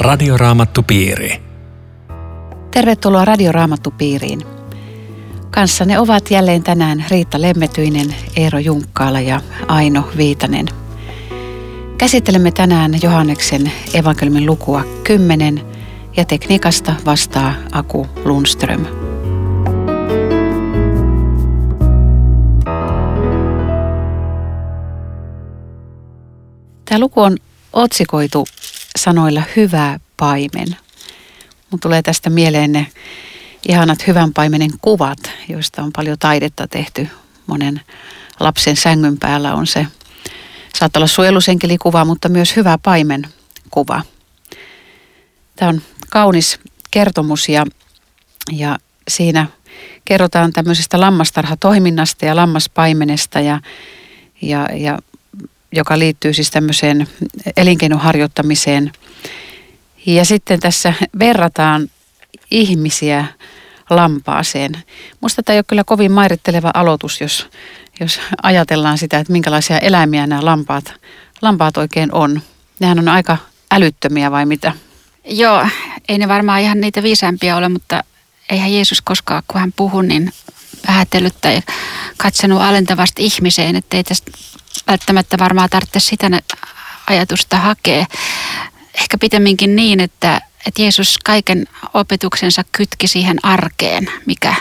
Radioraamattupiiri. Tervetuloa Radioraamattupiiriin. Kanssanne ovat jälleen tänään Riitta Lemmetyinen, Eero Junkkaala ja Aino Viitanen. Käsittelemme tänään Johanneksen evankeliumin lukua 10 ja tekniikasta vastaa Aku Lundström. Tämä luku on otsikoitu sanoilla hyvä paimen. Mun tulee tästä mieleen ne ihanat hyvän paimenen kuvat, joista on paljon taidetta tehty. Monen lapsen sängyn päällä on se, saattaa olla suojelusenkelikuva, mutta myös hyvä paimen kuva. Tämä on kaunis kertomus ja, ja siinä kerrotaan tämmöisestä lammastarhatoiminnasta ja lammaspaimenesta ja, ja, ja joka liittyy siis tämmöiseen elinkeinonharjoittamiseen. Ja sitten tässä verrataan ihmisiä lampaaseen. Musta tämä ei ole kyllä kovin mairitteleva aloitus, jos, jos ajatellaan sitä, että minkälaisia eläimiä nämä lampaat, lampaat oikein on. Nehän on aika älyttömiä vai mitä? Joo, ei ne varmaan ihan niitä viisaampia ole, mutta eihän Jeesus koskaan, kun hän puhui, niin vähätellyt tai katsonut alentavasti ihmiseen, että ei tästä välttämättä varmaan tarvitse sitä ajatusta hakea. Ehkä pitemminkin niin, että, että Jeesus kaiken opetuksensa kytki siihen arkeen, mikä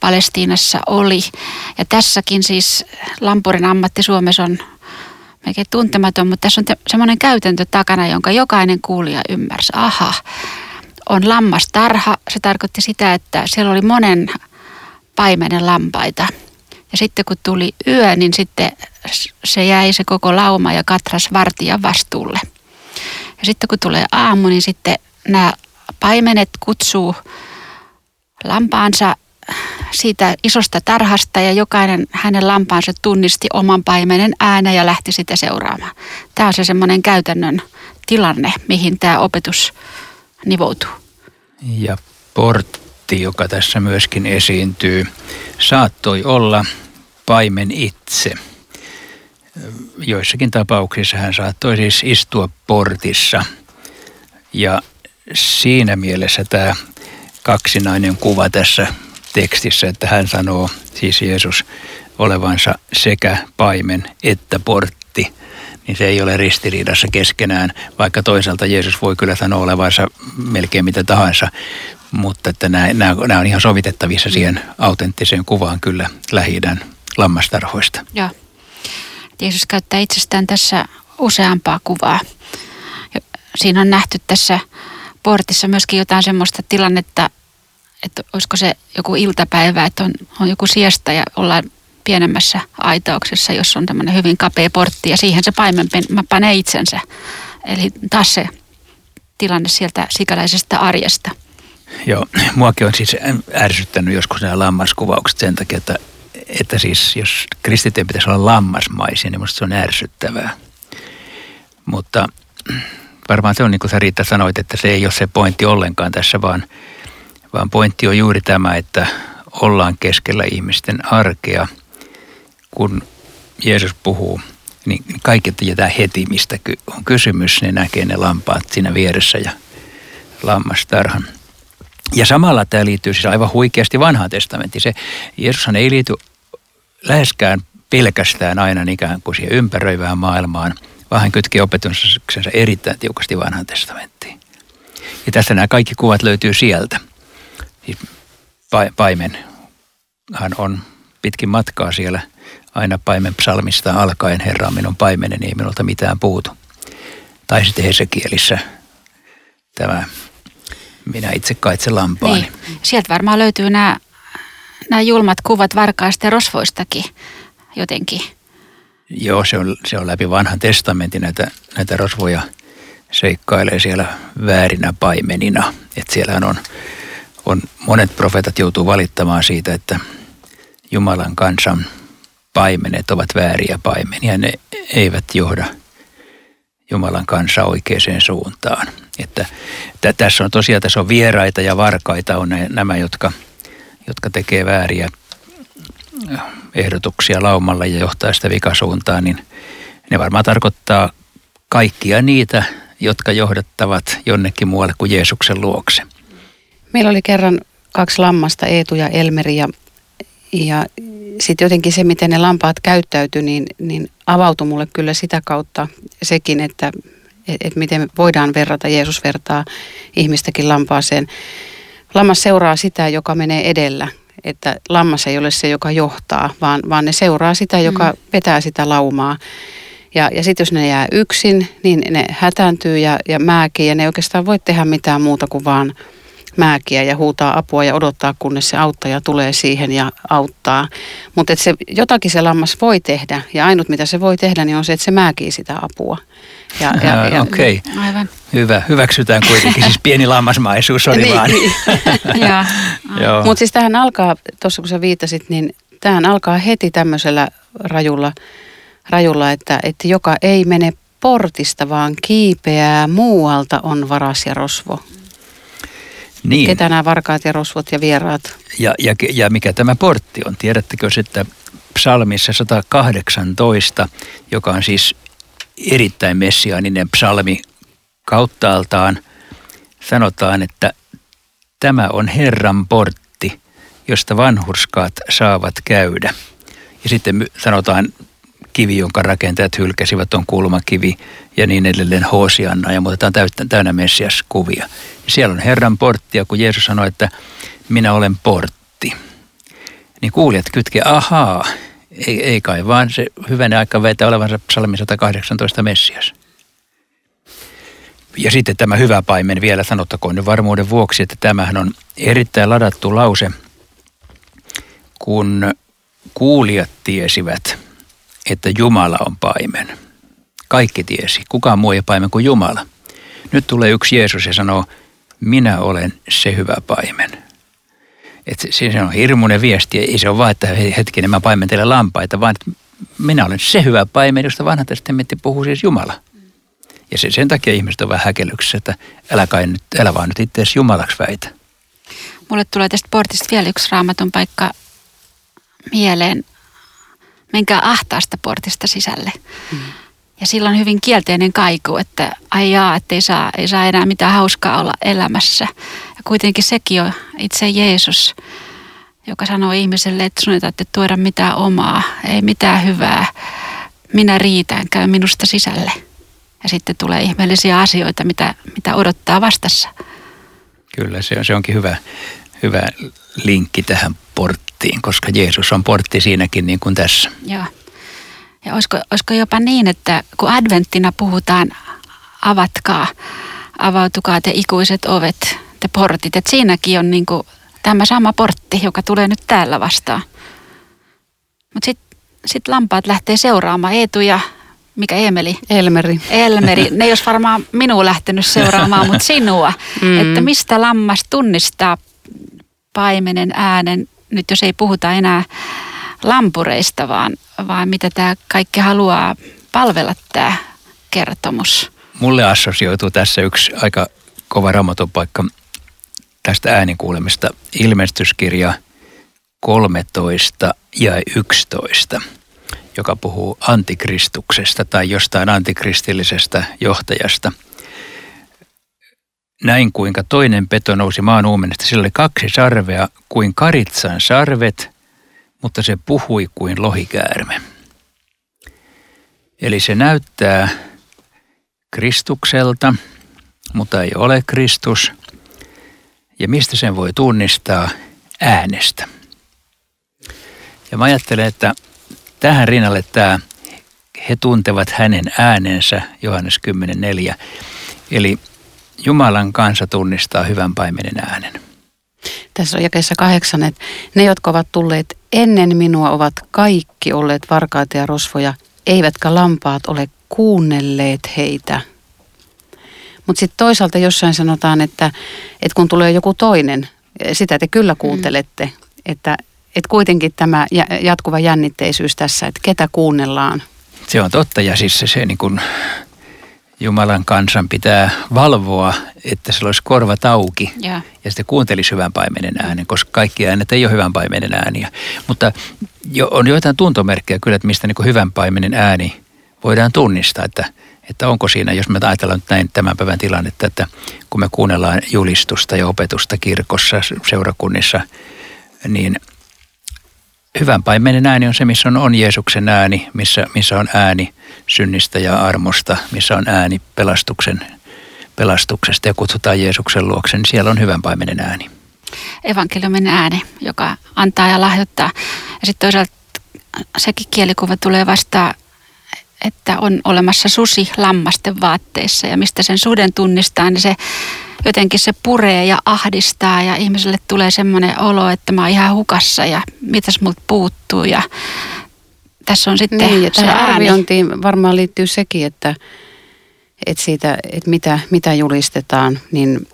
Palestiinassa oli. Ja tässäkin siis lampurin ammatti Suomessa on melkein tuntematon, mutta tässä on semmoinen käytäntö takana, jonka jokainen kuulija ymmärsi. Aha, on lammastarha. Se tarkoitti sitä, että siellä oli monen paimenen lampaita. Ja sitten kun tuli yö, niin sitten se jäi se koko lauma ja katras vartijan vastuulle. Ja sitten kun tulee aamu, niin sitten nämä paimenet kutsuu lampaansa siitä isosta tarhasta ja jokainen hänen lampaansa tunnisti oman paimenen äänen ja lähti sitä seuraamaan. Tämä on se semmoinen käytännön tilanne, mihin tämä opetus nivoutuu. Ja portti, joka tässä myöskin esiintyy, saattoi olla paimen itse. Joissakin tapauksissa hän saattoi siis istua portissa. Ja siinä mielessä tämä kaksinainen kuva tässä tekstissä, että hän sanoo, siis Jeesus, olevansa sekä paimen että portti, niin se ei ole ristiriidassa keskenään, vaikka toisaalta Jeesus voi kyllä sanoa olevansa melkein mitä tahansa, mutta että nämä, nämä, nämä on ihan sovitettavissa siihen autenttiseen kuvaan kyllä lähi lammastarhoista. Joo. Jeesus käyttää itsestään tässä useampaa kuvaa. Siinä on nähty tässä portissa myöskin jotain semmoista tilannetta, että olisiko se joku iltapäivä, että on, on joku siesta ja ollaan pienemmässä aitauksessa, jossa on tämmöinen hyvin kapea portti ja siihen se paimen panee itsensä. Eli taas se tilanne sieltä sikäläisestä arjesta. Joo, muakin on siis ärsyttänyt joskus nämä lammaskuvaukset sen takia, että, että siis jos kristittyjen pitäisi olla lammasmaisia, niin minusta se on ärsyttävää. Mutta varmaan se on niin kuin sä Riitta sanoit, että se ei ole se pointti ollenkaan tässä, vaan, vaan pointti on juuri tämä, että ollaan keskellä ihmisten arkea. Kun Jeesus puhuu, niin kaikki tietää heti, mistä on kysymys. Ne näkee ne lampaat siinä vieressä ja lammastarhan. Ja samalla tämä liittyy siis aivan huikeasti vanhaan testamentiin. Se Jeesushan ei liity läheskään pelkästään aina ikään kuin siihen ympäröivään maailmaan – vaan hän kytki opetuksensa erittäin tiukasti vanhaan testamenttiin. Ja tässä nämä kaikki kuvat löytyy sieltä. Siis paimenhan on pitkin matkaa siellä aina paimen psalmista alkaen, Herra on minun paimeneni, ei minulta mitään puutu. Tai sitten Hesekielissä tämä minä itse kaitse lampaani. Niin. Sieltä varmaan löytyy nämä, nämä julmat kuvat varkaista ja rosvoistakin jotenkin. Joo, se on, se on läpi vanhan testamentin näitä, näitä rosvoja seikkailee siellä väärinä paimenina. Että siellähän on, on, monet profeetat joutuu valittamaan siitä, että Jumalan kansan paimenet ovat vääriä paimenia. Ne eivät johda Jumalan kanssa oikeaan suuntaan. Että, että tässä on tosiaan tässä on vieraita ja varkaita on nämä, jotka, jotka tekee vääriä ehdotuksia laumalla ja johtaa sitä vikasuuntaan, niin ne varmaan tarkoittaa kaikkia niitä, jotka johdattavat jonnekin muualle kuin Jeesuksen luokse. Meillä oli kerran kaksi lammasta, Eetu ja Elmeri, ja, ja sitten jotenkin se, miten ne lampaat käyttäytyi, niin, niin avautui mulle kyllä sitä kautta sekin, että et, et miten voidaan verrata, Jeesus vertaa ihmistäkin lampaaseen. Lammas seuraa sitä, joka menee edellä, että lammas ei ole se, joka johtaa, vaan, vaan ne seuraa sitä, joka mm. vetää sitä laumaa. Ja, ja sitten jos ne jää yksin, niin ne hätääntyy ja, ja määkii ja ne ei oikeastaan voi tehdä mitään muuta kuin vaan määkiä ja huutaa apua ja odottaa, kunnes se auttaja tulee siihen ja auttaa. Mutta se, jotakin se lammas voi tehdä ja ainut mitä se voi tehdä, niin on se, että se määkii sitä apua. Ja, ja, ja, Okei, okay. Aivan. hyvä. Hyväksytään kuitenkin. Siis pieni lammasmaisuus oli niin, vaan. Niin. Mutta siis tähän alkaa, tuossa kun sä viittasit, niin tähän alkaa heti tämmöisellä rajulla, rajulla että, että joka ei mene portista, vaan kiipeää muualta on varas ja rosvo. Niin. Ketä nämä varkaat ja rosvot ja vieraat? Ja, ja, ja mikä tämä portti on? Tiedättekö sitten psalmissa 118, joka on siis erittäin messiaaninen psalmi kauttaaltaan, sanotaan, että tämä on Herran portti, josta vanhurskaat saavat käydä. Ja sitten sanotaan kivi, jonka rakentajat hylkäsivät, on kulmakivi ja niin edelleen Hosianna ja muuta. Tämä täynnä Messias kuvia. Ja siellä on Herran portti ja kun Jeesus sanoi, että minä olen portti, niin kuulijat kytke, ahaa, ei, ei kai vaan se hyvänä aika väitä olevansa psalmi 118 Messias. Ja sitten tämä hyvä paimen vielä sanottakoon nyt varmuuden vuoksi, että tämähän on erittäin ladattu lause, kun kuulijat tiesivät, että Jumala on paimen. Kaikki tiesi, kukaan muu ei paimen kuin Jumala. Nyt tulee yksi Jeesus ja sanoo, minä olen se hyvä paimen. Et se on hirmuinen viesti. Ei se ole vaan, että hetkinen mä paimentelen lampaita, vaan että minä olen se hyvä paimen, josta vanha testamentti puhuu siis Jumala. Ja se, sen takia ihmiset on vähän häkellyksessä, että älä, kai nyt, älä vaan nyt itse Jumalaksi väitä. Mulle tulee tästä portista vielä yksi raamatun paikka mieleen. Menkää ahtaasta portista sisälle. Mm. Ja silloin hyvin kielteinen kaiku, että ai jaa, että ei saa, ei saa enää mitään hauskaa olla elämässä. Ja kuitenkin sekin on itse Jeesus, joka sanoo ihmiselle, että sun ei tarvitse tuoda mitään omaa, ei mitään hyvää. Minä riitän, käy minusta sisälle. Ja sitten tulee ihmeellisiä asioita, mitä, mitä odottaa vastassa. Kyllä, se, on, se onkin hyvä, hyvä linkki tähän porttiin, koska Jeesus on portti siinäkin niin kuin tässä. Joo. Ja olisiko, olisiko jopa niin, että kun adventtina puhutaan avatkaa, avautukaa te ikuiset ovet, te portit, että siinäkin on niin kuin tämä sama portti, joka tulee nyt täällä vastaan. Mutta sitten sit lampaat lähtee seuraamaan Eetu ja mikä Emeli? Elmeri. Elmeri. Ne ei olisi varmaan minua lähtenyt seuraamaan, mutta sinua. Mm. Että mistä lammas tunnistaa paimenen äänen, nyt jos ei puhuta enää lampureista, vaan, vaan mitä tämä kaikki haluaa palvella tämä kertomus. Mulle assosioituu tässä yksi aika kova paikka tästä ääninkuulemista. Ilmestyskirja 13 ja 11, joka puhuu antikristuksesta tai jostain antikristillisestä johtajasta. Näin kuinka toinen peto nousi maan uumenesta. Sillä oli kaksi sarvea kuin karitsan sarvet – mutta se puhui kuin lohikäärme. Eli se näyttää Kristukselta, mutta ei ole Kristus. Ja mistä sen voi tunnistaa? Äänestä. Ja mä ajattelen, että tähän rinnalle tämä, he tuntevat hänen äänensä, Johannes 10.4. Eli Jumalan kansa tunnistaa hyvän paimenen äänen. Tässä on jakeessa kahdeksan, että ne, jotka ovat tulleet ennen minua, ovat kaikki olleet varkaita ja rosvoja, eivätkä lampaat ole kuunnelleet heitä. Mutta sitten toisaalta jossain sanotaan, että, että kun tulee joku toinen, sitä te kyllä kuuntelette, mm. että, että kuitenkin tämä jatkuva jännitteisyys tässä, että ketä kuunnellaan. Se on totta ja siis se, se niin kuin Jumalan kansan pitää valvoa, että sillä olisi korvat auki ja, ja sitten kuuntelisi hyvän paimenen äänen, koska kaikki äänet ei ole hyvän paimenen ääniä. Mutta jo, on joitain tuntomerkkejä kyllä, että mistä niin hyvän paimenen ääni voidaan tunnistaa, että, että onko siinä, jos me ajatellaan näin tämän päivän tilannetta, että kun me kuunnellaan julistusta ja opetusta kirkossa, seurakunnissa, niin hyvän paimenen ääni on se, missä on, on Jeesuksen ääni, missä, missä on ääni synnistä ja armosta, missä on ääni pelastuksen, pelastuksesta ja kutsutaan Jeesuksen luokse, niin siellä on hyvän paimenen ääni. Evankeliumin ääni, joka antaa ja lahjoittaa. Ja sitten toisaalta sekin kielikuva tulee vastaan että on olemassa susi lammasten vaatteissa ja mistä sen suden tunnistaa, niin se jotenkin se puree ja ahdistaa ja ihmiselle tulee semmoinen olo, että mä oon ihan hukassa ja mitäs multa puuttuu ja tässä on sitten niin, ja tähän arviointiin varmaan liittyy sekin, että, että siitä, että mitä, mitä julistetaan, niin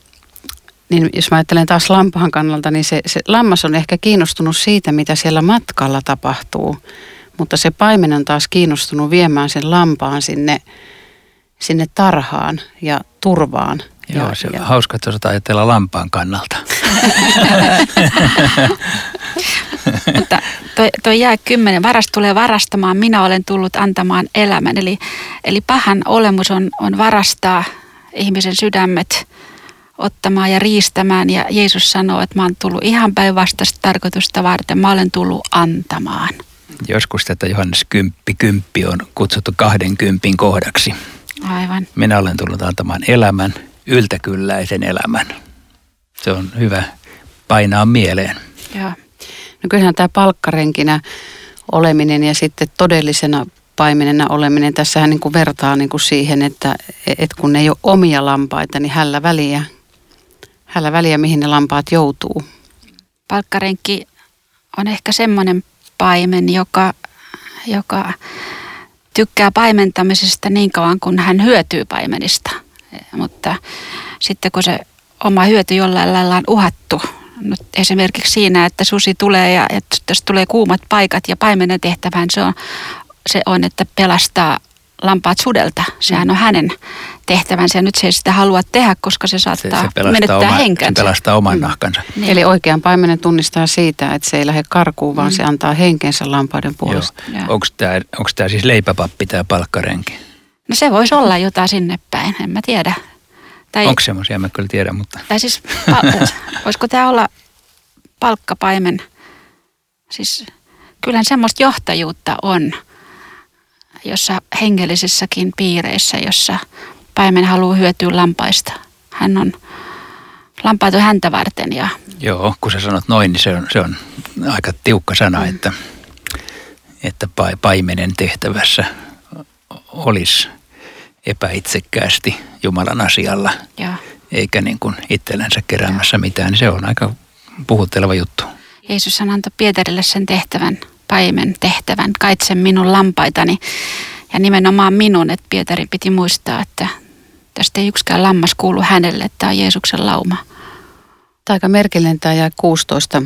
niin jos mä ajattelen taas lampaan kannalta, niin se, se lammas on ehkä kiinnostunut siitä, mitä siellä matkalla tapahtuu. Mutta se paimen on taas kiinnostunut viemään sen lampaan sinne, sinne tarhaan ja turvaan. Joo, se on ja... hauska, että osataan ajatella lampaan kannalta. Mutta toi, toi jää kymmenen, varas tulee varastamaan, minä olen tullut antamaan elämän. Eli, eli pahan olemus on, on varastaa ihmisen sydämet ottamaan ja riistämään. Ja Jeesus sanoo, että mä oon tullut ihan päinvastaista tarkoitusta varten, mä olen tullut antamaan. Joskus tätä Johannes kymppi kymppi on kutsuttu kahden kympin kohdaksi. Aivan. Minä olen tullut antamaan elämän, yltäkylläisen elämän. Se on hyvä painaa mieleen. Joo. No kyllähän tämä palkkarenkinä oleminen ja sitten todellisena paimenena oleminen, tässähän niin kuin vertaa niin kuin siihen, että, että kun ne ei ole omia lampaita, niin hällä väliä, hällä väliä, mihin ne lampaat joutuu. Palkkarenki on ehkä semmoinen paimen, joka, joka tykkää paimentamisesta niin kauan, kun hän hyötyy paimenista. Mutta sitten kun se oma hyöty jollain lailla on uhattu, no esimerkiksi siinä, että susi tulee ja että jos tulee kuumat paikat ja paimenen tehtävään se on, se on, että pelastaa lampaat sudelta. Sehän on hänen tehtävänsä ja nyt se ei sitä halua tehdä, koska se saattaa se, se menettää oma, henkänsä. Se pelastaa oman mm. nahkansa. Niin. Eli oikean paimenen tunnistaa siitä, että se ei lähde karkuun, vaan mm. se antaa henkensä lampaiden puolesta. Onko tämä siis leipäpappi tämä palkkarenki? No se voisi olla jotain sinne päin, en mä tiedä. Tai, Onko semmoisia, mä kyllä tiedä, mutta... Tai siis, voisiko tämä olla palkkapaimen? Siis kyllähän semmoista johtajuutta on jossa hengellisissäkin piireissä, jossa paimen haluaa hyötyä lampaista. Hän on lampaatu häntä varten. Ja... Joo, kun sä sanot noin, niin se on, se on aika tiukka sana, mm. että, että paimenen tehtävässä olisi epäitsekkäästi Jumalan asialla, ja. eikä niin kuin itsellänsä keräämässä mitään, niin se on aika puhutteleva juttu. Jeesus antoi Pietarille sen tehtävän paimen tehtävän, kaitse minun lampaitani ja nimenomaan minun, että Pietari piti muistaa, että tästä ei yksikään lammas kuulu hänelle, tämä on Jeesuksen lauma. Tämä aika merkillinen tämä jää 16.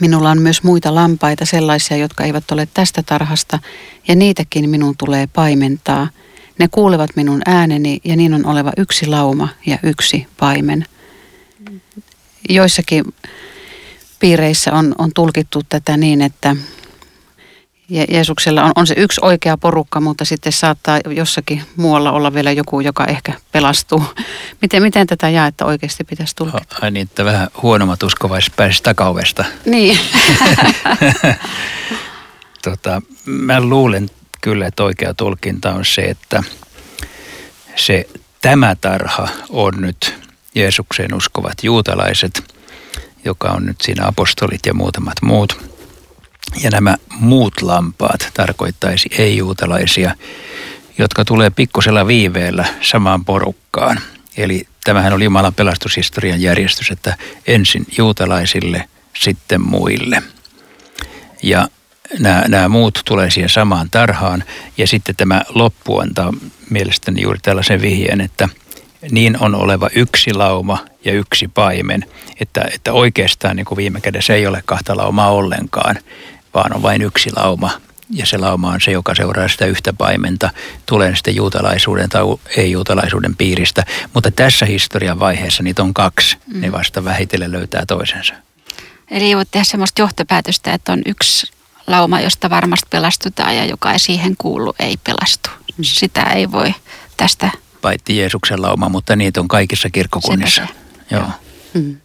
Minulla on myös muita lampaita, sellaisia, jotka eivät ole tästä tarhasta, ja niitäkin minun tulee paimentaa. Ne kuulevat minun ääneni, ja niin on oleva yksi lauma ja yksi paimen. Joissakin piireissä on, on tulkittu tätä niin, että Jeesuksella on, on se yksi oikea porukka, mutta sitten saattaa jossakin muualla olla vielä joku, joka ehkä pelastuu. Miten, miten tätä jaetta oikeasti pitäisi tulkita? Ai niin, että vähän huonommat uskovaiset pääsisi takauvesta. Niin. tota, mä luulen kyllä, että oikea tulkinta on se, että se tämä tarha on nyt Jeesukseen uskovat juutalaiset – joka on nyt siinä apostolit ja muutamat muut. Ja nämä muut lampaat tarkoittaisi ei-juutalaisia, jotka tulee pikkusella viiveellä samaan porukkaan. Eli tämähän oli Jumalan pelastushistorian järjestys, että ensin juutalaisille, sitten muille. Ja nämä, nämä muut tulee siihen samaan tarhaan. Ja sitten tämä loppu antaa mielestäni juuri tällaisen vihjeen, että – niin on oleva yksi lauma ja yksi paimen, että, että oikeastaan niin kuin viime kädessä ei ole kahta laumaa ollenkaan, vaan on vain yksi lauma ja se lauma on se, joka seuraa sitä yhtä paimenta, tulee sitten juutalaisuuden tai ei-juutalaisuuden piiristä. Mutta tässä historian vaiheessa niitä on kaksi, mm. ne vasta vähitellen löytää toisensa. Eli ei voi tehdä sellaista johtopäätöstä, että on yksi lauma, josta varmasti pelastutaan ja joka ei siihen kuulu, ei pelastu. Mm. Sitä ei voi tästä. Paitsi Jeesuksen lauma, mutta niitä on kaikissa kirkkokunnissa. Joo. Mm.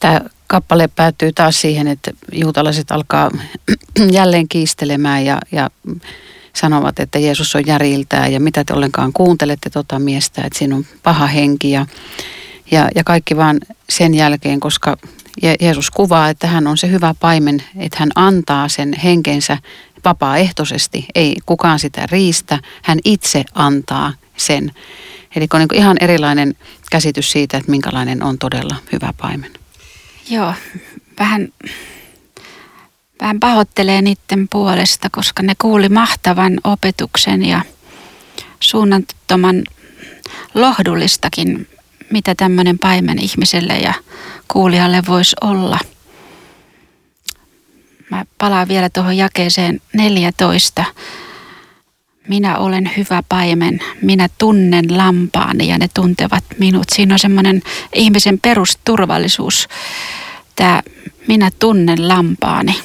Tämä kappale päättyy taas siihen, että juutalaiset alkaa jälleen kiistelemään ja, ja sanovat, että Jeesus on järiltään ja mitä te ollenkaan kuuntelette tota miestä, että siinä on paha henki ja, ja, ja kaikki vaan sen jälkeen, koska Jeesus kuvaa, että hän on se hyvä paimen, että hän antaa sen henkensä vapaaehtoisesti, ei kukaan sitä riistä, hän itse antaa sen. Eli on niin ihan erilainen käsitys siitä, että minkälainen on todella hyvä paimen. Joo, vähän, vähän pahoittelee niiden puolesta, koska ne kuuli mahtavan opetuksen ja suunnattoman lohdullistakin, mitä tämmöinen paimen ihmiselle ja kuulijalle voisi olla. Mä palaan vielä tuohon jakeeseen 14 minä olen hyvä paimen, minä tunnen lampaani ja ne tuntevat minut. Siinä on semmoinen ihmisen perusturvallisuus, tämä minä tunnen lampaani.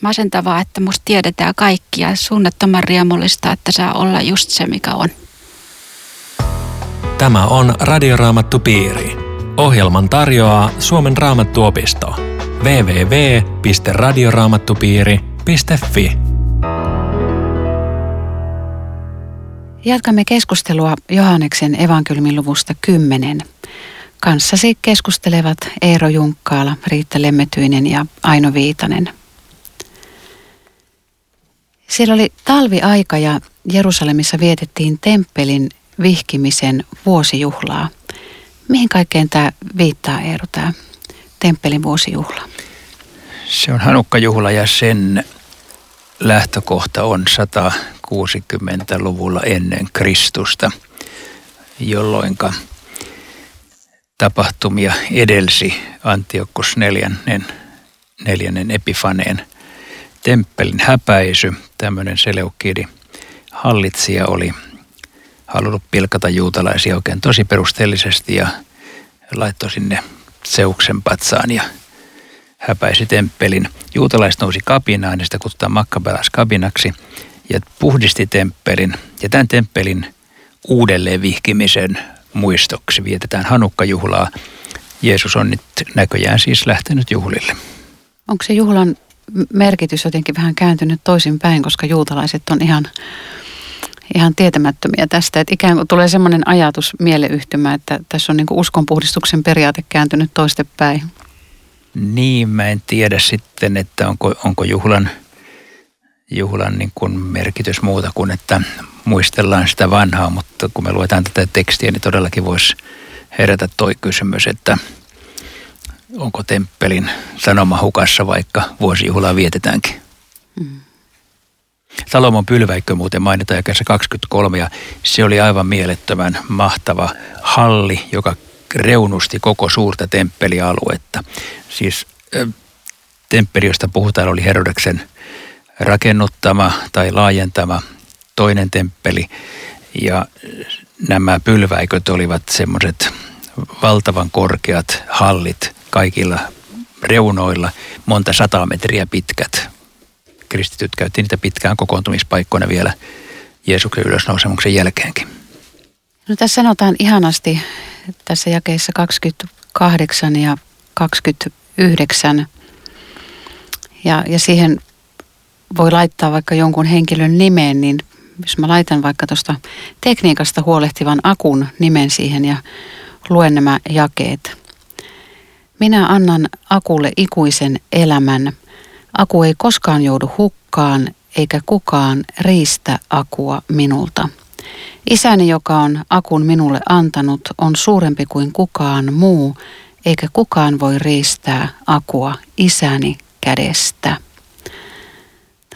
Masentavaa, että musta tiedetään kaikki ja suunnattoman riemullista, että saa olla just se, mikä on. Tämä on Radioraamattu Piiri. Ohjelman tarjoaa Suomen raamattuopisto. www.radioraamattupiiri.fi Jatkamme keskustelua Johanneksen evankeliumin luvusta 10. Kanssasi keskustelevat Eero Junkkaala, Riitta Lemmetyinen ja Aino Viitanen. Siellä oli talviaika ja Jerusalemissa vietettiin temppelin vihkimisen vuosijuhlaa. Mihin kaikkeen tämä viittaa, Eero, tämä temppelin vuosijuhla? Se on Hanukka-juhla ja sen lähtökohta on 160-luvulla ennen Kristusta, jolloin tapahtumia edelsi Antiochus neljännen, neljännen Epifaneen temppelin häpäisy. Tämmöinen Seleukidi hallitsija oli halunnut pilkata juutalaisia oikein tosi perusteellisesti ja laittoi sinne Seuksen patsaan ja häpäisi temppelin. Juutalaiset nousi kapinaan ja sitä kutsutaan makkabelas kabinaksi ja puhdisti temppelin. Ja tämän temppelin uudelleen vihkimisen muistoksi vietetään Hanukka-juhlaa. Jeesus on nyt näköjään siis lähtenyt juhlille. Onko se juhlan merkitys jotenkin vähän kääntynyt toisinpäin, koska juutalaiset on ihan, ihan tietämättömiä tästä. Että ikään kuin tulee semmoinen ajatus, mieleyhtymä, että tässä on niin uskonpuhdistuksen periaate kääntynyt toistepäin. Niin, mä en tiedä sitten, että onko, onko juhlan, juhlan niin kuin merkitys muuta kuin, että muistellaan sitä vanhaa, mutta kun me luetaan tätä tekstiä, niin todellakin voisi herätä toi kysymys, että onko temppelin sanoma hukassa, vaikka vuosijuhlaa vietetäänkin. Mm. Salomon pylväikkö muuten mainitaan jakessa 23 ja se oli aivan mielettömän mahtava halli, joka reunusti koko suurta temppelialuetta. Siis temppeli, josta puhutaan, oli Herodeksen rakennuttama tai laajentama toinen temppeli. Ja nämä pylväiköt olivat semmoiset valtavan korkeat hallit kaikilla reunoilla, monta sataa metriä pitkät. Kristityt käytti niitä pitkään kokoontumispaikkoina vielä Jeesuksen ylösnousemuksen jälkeenkin. No tässä sanotaan ihanasti tässä jakeessa 28 ja 29. Ja, ja siihen voi laittaa vaikka jonkun henkilön nimeen, niin jos mä laitan vaikka tuosta tekniikasta huolehtivan akun nimen siihen ja luen nämä jakeet. Minä annan akulle ikuisen elämän. Aku ei koskaan joudu hukkaan, eikä kukaan riistä akua minulta. Isäni, joka on akun minulle antanut, on suurempi kuin kukaan muu, eikä kukaan voi riistää akua isäni kädestä.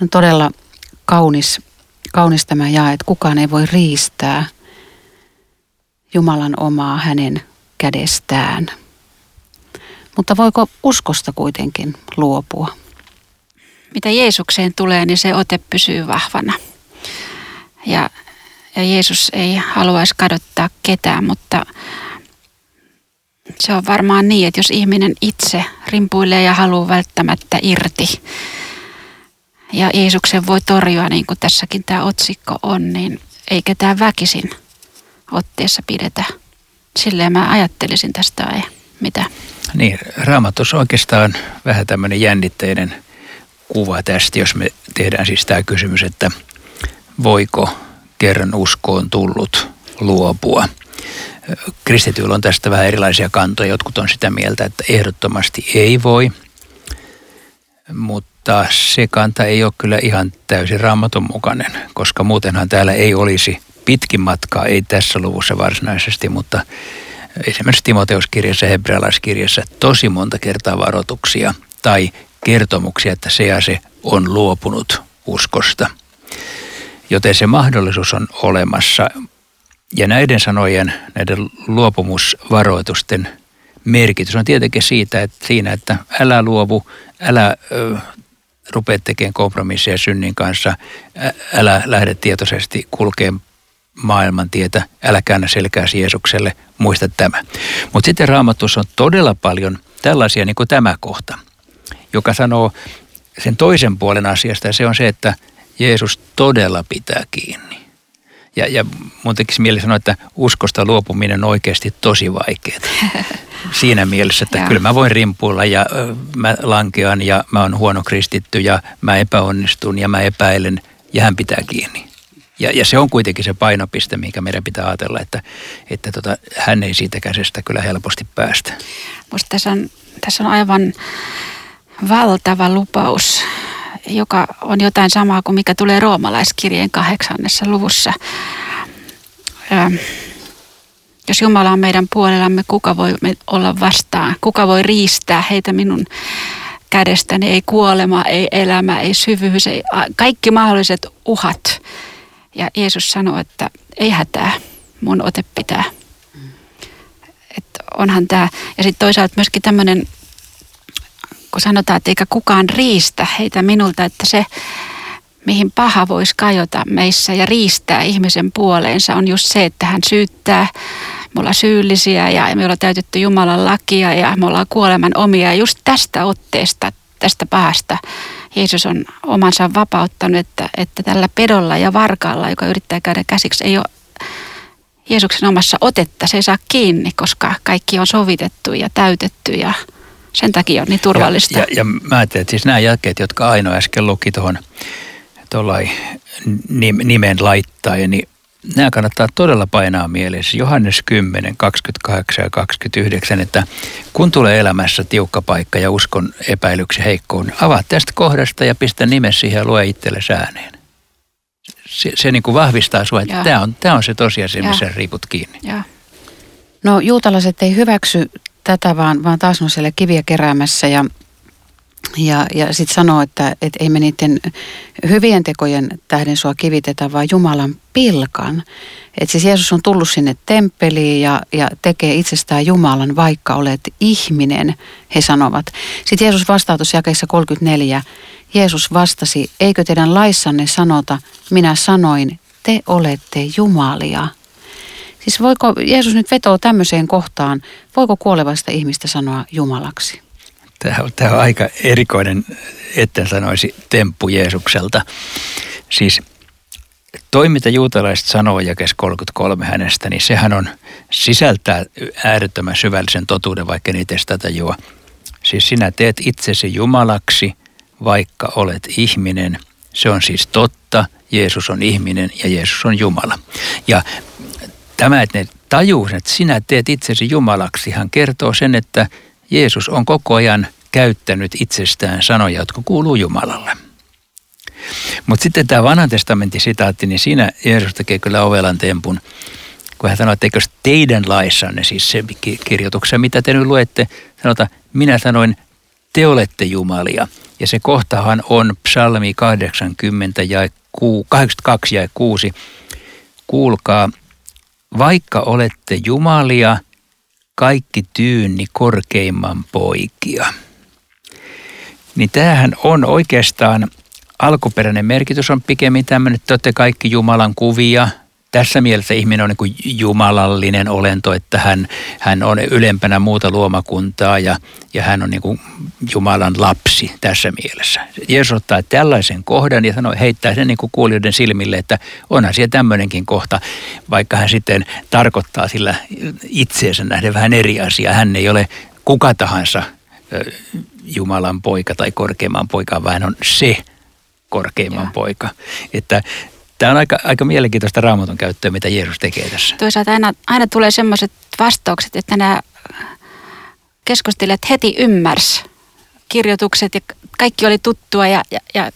Tämä on todella kaunis, kaunis tämä jae, että kukaan ei voi riistää Jumalan omaa hänen kädestään. Mutta voiko uskosta kuitenkin luopua? Mitä Jeesukseen tulee, niin se ote pysyy vahvana. Ja ja Jeesus ei haluaisi kadottaa ketään, mutta se on varmaan niin, että jos ihminen itse rimpuilee ja haluaa välttämättä irti. Ja Jeesuksen voi torjua, niin kuin tässäkin tämä otsikko on, niin ei ketään väkisin otteessa pidetä. Silleen mä ajattelisin tästä ai, mitä. Niin, raamatus oikeastaan vähän tämmöinen jännitteinen kuva tästä, jos me tehdään siis tämä kysymys, että voiko kerran uskoon tullut luopua. Kristityillä on tästä vähän erilaisia kantoja. Jotkut on sitä mieltä, että ehdottomasti ei voi, mutta se kanta ei ole kyllä ihan täysin raamatun mukainen, koska muutenhan täällä ei olisi pitkin matkaa, ei tässä luvussa varsinaisesti, mutta esimerkiksi Timoteuskirjassa ja hebrealaiskirjassa tosi monta kertaa varoituksia tai kertomuksia, että se ja se on luopunut uskosta. Joten se mahdollisuus on olemassa. Ja näiden sanojen, näiden luopumusvaroitusten merkitys on tietenkin siitä, että siinä, että älä luovu, älä ö, rupea tekemään kompromisseja synnin kanssa, älä lähde tietoisesti kulkemaan maailmantietä, älä käännä selkääsi Jeesukselle, muista tämä. Mutta sitten raamatussa on todella paljon tällaisia niin kuin tämä kohta, joka sanoo sen toisen puolen asiasta ja se on se, että Jeesus todella pitää kiinni. Ja, ja mun tekisi mieli sanoa, että uskosta luopuminen on oikeasti tosi vaikeaa. Siinä mielessä, että kyllä mä voin rimpuilla ja mä lankean ja mä oon huono kristitty ja mä epäonnistun ja mä epäilen ja hän pitää kiinni. Ja, ja se on kuitenkin se painopiste, mikä meidän pitää ajatella, että, että tota, hän ei siitä käsestä kyllä helposti päästä. Musta tässä on, tässä on aivan valtava lupaus, joka on jotain samaa kuin mikä tulee roomalaiskirjeen kahdeksannessa luvussa. Jos Jumala on meidän puolellamme, kuka voi olla vastaan? Kuka voi riistää heitä minun kädestäni? Ei kuolema, ei elämä, ei syvyys, ei, kaikki mahdolliset uhat ja Jeesus sanoi, että ei hätää, mun ote pitää. Että onhan tämä. Ja sitten toisaalta myöskin tämmöinen, kun sanotaan, että eikä kukaan riistä heitä minulta, että se, mihin paha voisi kajota meissä ja riistää ihmisen puoleensa, on just se, että hän syyttää. Me ollaan syyllisiä ja me ollaan täytetty Jumalan lakia ja me ollaan kuoleman omia. Ja just tästä otteesta, tästä pahasta Jeesus on omansa vapauttanut, että, että tällä pedolla ja varkaalla, joka yrittää käydä käsiksi, ei ole Jeesuksen omassa otetta. Se ei saa kiinni, koska kaikki on sovitettu ja täytetty ja sen takia on niin turvallista. Ja, ja, ja mä ajattelen, että siis nämä jälkeet, jotka Aino äsken luki tuohon nimen laittaa, niin nämä kannattaa todella painaa mielessä. Johannes 10, 28 ja 29, että kun tulee elämässä tiukka paikka ja uskon epäilyksi heikkoon, niin avaa tästä kohdasta ja pistä nimes siihen ja lue itselle ääneen. Se, se niin kuin vahvistaa sinua, että tämä on, tämä on se tosiasia, missä riiput kiinni. Ja. No juutalaiset ei hyväksy tätä, vaan, vaan taas on siellä kiviä keräämässä ja ja, ja sitten sanoo, että et ei me niiden hyvien tekojen tähden sua kivitetä, vaan Jumalan pilkan. Että siis Jeesus on tullut sinne temppeliin ja, ja tekee itsestään Jumalan, vaikka olet ihminen, he sanovat. Sitten Jeesus vastaa tuossa jakeessa 34. Jeesus vastasi, eikö teidän laissanne sanota, minä sanoin, te olette Jumalia. Siis voiko Jeesus nyt vetoa tämmöiseen kohtaan, voiko kuolevasta ihmistä sanoa Jumalaksi? Tämä on, tämä on aika erikoinen, etten sanoisi, temppu Jeesukselta. Siis toi, mitä juutalaiset sanoo jakes 33 hänestä, niin sehän on sisältää äärettömän syvällisen totuuden, vaikka niitä edes tätä juo. Siis sinä teet itsesi Jumalaksi, vaikka olet ihminen. Se on siis totta. Jeesus on ihminen ja Jeesus on Jumala. Ja tämä, että ne tajuu, että sinä teet itsesi Jumalaksi, hän kertoo sen, että Jeesus on koko ajan käyttänyt itsestään sanoja, jotka kuuluu Jumalalle. Mutta sitten tämä vanhan testamentin sitaatti, niin siinä Jeesus tekee kyllä ovelan tempun, kun hän sanoo, että eikö teidän laissanne, siis se kirjoituksessa, mitä te nyt luette, sanotaan, minä sanoin, te olette Jumalia. Ja se kohtahan on psalmi 80 ja 82 ja 6. Kuulkaa, vaikka olette Jumalia – kaikki tyynni korkeimman poikia. Niin tämähän on oikeastaan, alkuperäinen merkitys on pikemmin tämmöinen, että olette kaikki Jumalan kuvia, tässä mielessä ihminen on niin kuin jumalallinen olento, että hän, hän on ylempänä muuta luomakuntaa ja, ja hän on niin kuin Jumalan lapsi tässä mielessä. Jeesus ottaa tällaisen kohdan ja sanoo, heittää sen niin kuin kuulijoiden silmille, että onhan siellä tämmöinenkin kohta, vaikka hän sitten tarkoittaa sillä itseensä nähden vähän eri asiaa. Hän ei ole kuka tahansa Jumalan poika tai korkeimman poika, vaan on se korkeimman ja. poika. Että Tämä on aika, aika mielenkiintoista raamatun käyttöä, mitä Jeesus tekee tässä. Toisaalta aina, aina tulee sellaiset vastaukset, että nämä keskustelijat heti ymmärs kirjoitukset ja kaikki oli tuttua ja, ja, ja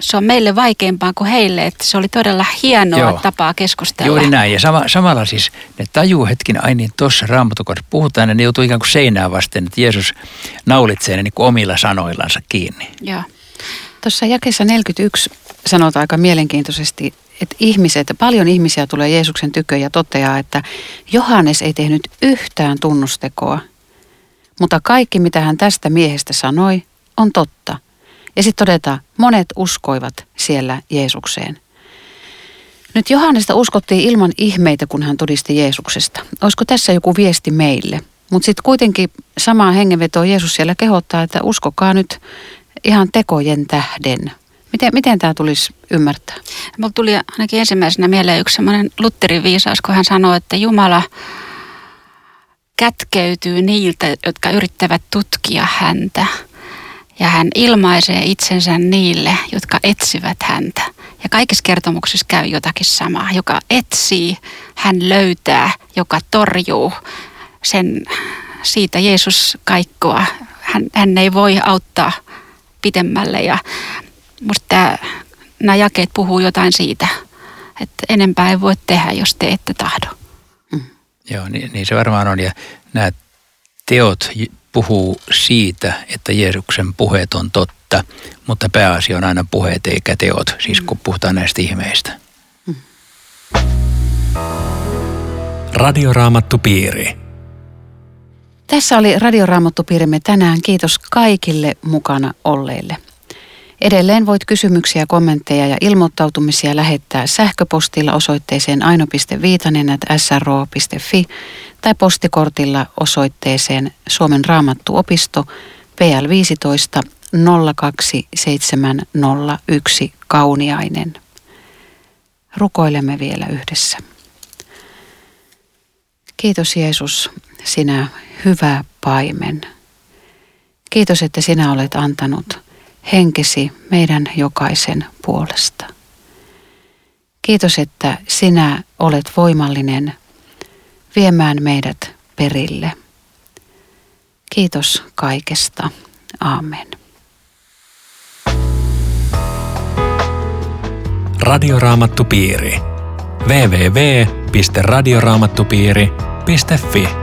se on meille vaikeampaa kuin heille, että se oli todella hienoa Joo. tapaa keskustella. Juuri näin ja sama, samalla siis ne tajuu hetkin, ai niin tuossa raamatukohdassa puhutaan ja ne joutuu ikään kuin seinää vasten, että Jeesus naulitsee ne niin kuin omilla sanoillansa kiinni. Joo. Tuossa jakessa 41 sanotaan aika mielenkiintoisesti, että ihmiset, paljon ihmisiä tulee Jeesuksen tykö ja toteaa, että Johannes ei tehnyt yhtään tunnustekoa, mutta kaikki mitä hän tästä miehestä sanoi on totta. Ja sitten todetaan, monet uskoivat siellä Jeesukseen. Nyt Johannesta uskottiin ilman ihmeitä, kun hän todisti Jeesuksesta. Olisiko tässä joku viesti meille? Mutta sitten kuitenkin samaa hengenvetoa Jeesus siellä kehottaa, että uskokaa nyt ihan tekojen tähden. Miten, miten tämä tulisi ymmärtää? Mulla tuli ainakin ensimmäisenä mieleen yksi semmoinen Lutterin viisaus, kun hän sanoi, että Jumala kätkeytyy niiltä, jotka yrittävät tutkia häntä. Ja hän ilmaisee itsensä niille, jotka etsivät häntä. Ja kaikissa kertomuksissa käy jotakin samaa. Joka etsii, hän löytää, joka torjuu. Sen siitä Jeesus kaikkoa. Hän, hän ei voi auttaa pitemmälle ja musta tämä, nämä jakeet puhuu jotain siitä, että enempää ei voi tehdä, jos te ette tahdo. Mm. Joo, niin, niin se varmaan on ja nämä teot puhuu siitä, että Jeesuksen puheet on totta, mutta pääasia on aina puheet eikä teot, siis kun puhutaan näistä ihmeistä. Mm. Radioraamattupiiri. Tässä oli Radioraamattupiirimme tänään. Kiitos kaikille mukana olleille. Edelleen voit kysymyksiä, kommentteja ja ilmoittautumisia lähettää sähköpostilla osoitteeseen aino.viitanen.sro.fi tai postikortilla osoitteeseen Suomen raamattuopisto PL 15 02701 Kauniainen. Rukoilemme vielä yhdessä. Kiitos Jeesus, sinä hyvä paimen. Kiitos, että sinä olet antanut henkesi meidän jokaisen puolesta. Kiitos, että sinä olet voimallinen viemään meidät perille. Kiitos kaikesta. Aamen. Radioraamattupiiri. www.radioraamattupiiri.fi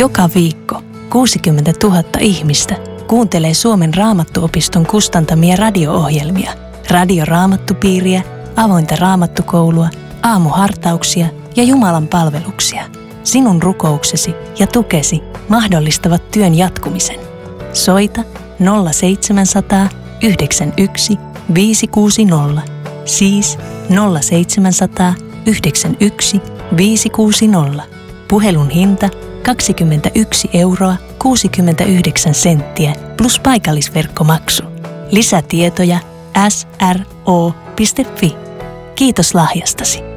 Joka viikko 60 000 ihmistä kuuntelee Suomen raamattuopiston kustantamia radio-ohjelmia, radioraamattupiiriä, avointa raamattukoulua, aamuhartauksia ja Jumalan palveluksia. Sinun rukouksesi ja tukesi mahdollistavat työn jatkumisen. Soita 0700 91 560, siis 0700 91 560. Puhelun hinta 21 euroa 69 senttiä plus paikallisverkkomaksu. Lisätietoja sro.fi. Kiitos lahjastasi.